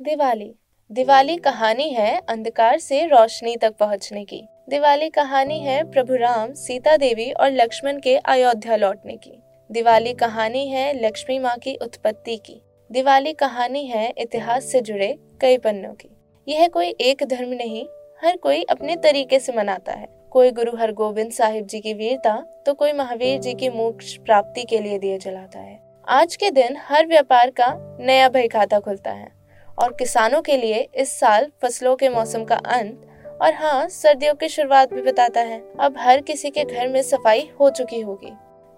दिवाली। दिवाली कहानी है अंधकार से रोशनी तक पहुँचने की। दिवाली कहानी है प्रभु राम सीता देवी और लक्ष्मण के अयोध्या लौटने की। दिवाली कहानी है लक्ष्मी माँ की उत्पत्ति की। दिवाली कहानी है इतिहास से जुड़े कई पन्नों की। यह कोई एक धर्म नहीं हर कोई अपने तरीके से मनाता है। कोई गुरु हरगोविंद साहिब जी की वीरता तो कोई महावीर जी की मोक्ष प्राप्ति के लिए दिए जलाता है। आज के दिन हर व्यापार का नया भय खाता खुलता है। और किसानों के लिए इस साल फ़सलों के मौसम का अंत। और हाँ सर्दियों की शुरुआत भी बताता है। अब हर किसी के घर में सफ़ाई हो चुकी होगी।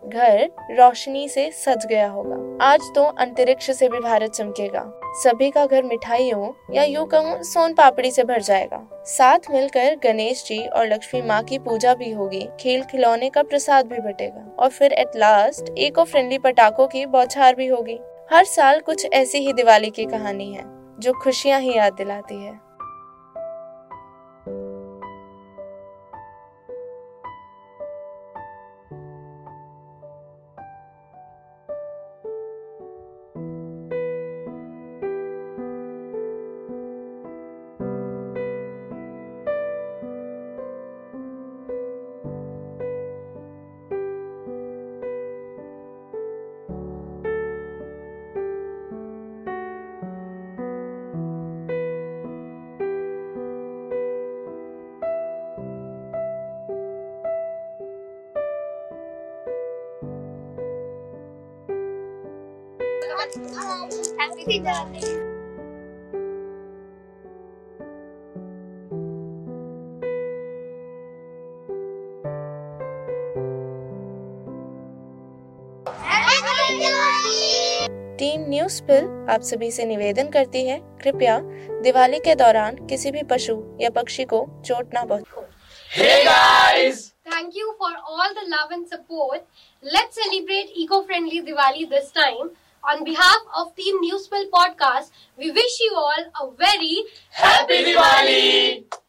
घर रोशनी से सज गया होगा। आज तो अंतरिक्ष से भी भारत चमकेगा। सभी का घर मिठाइयों या यूँ कहूँ, सोन पापड़ी से भर जाएगा। साथ मिलकर गणेश जी और लक्ष्मी माँ की पूजा भी होगी। खेल खिलौने का प्रसाद भी बटेगा। और फिर एट लास्ट इको फ्रेंडली पटाखों की बौछार भी होगी। हर साल कुछ ऐसी ही दिवाली की कहानी है। जो खुशियाँ ही याद दिलाती है। टीम न्यूज़ पिल आप सभी से निवेदन करती है कृपया दिवाली के दौरान किसी भी पशु या पक्षी को चोट न guys thank you for all the love and support let celebrate eco friendly Diwali this time On behalf of Team Newspill Podcast, we wish you all a very Happy Diwali!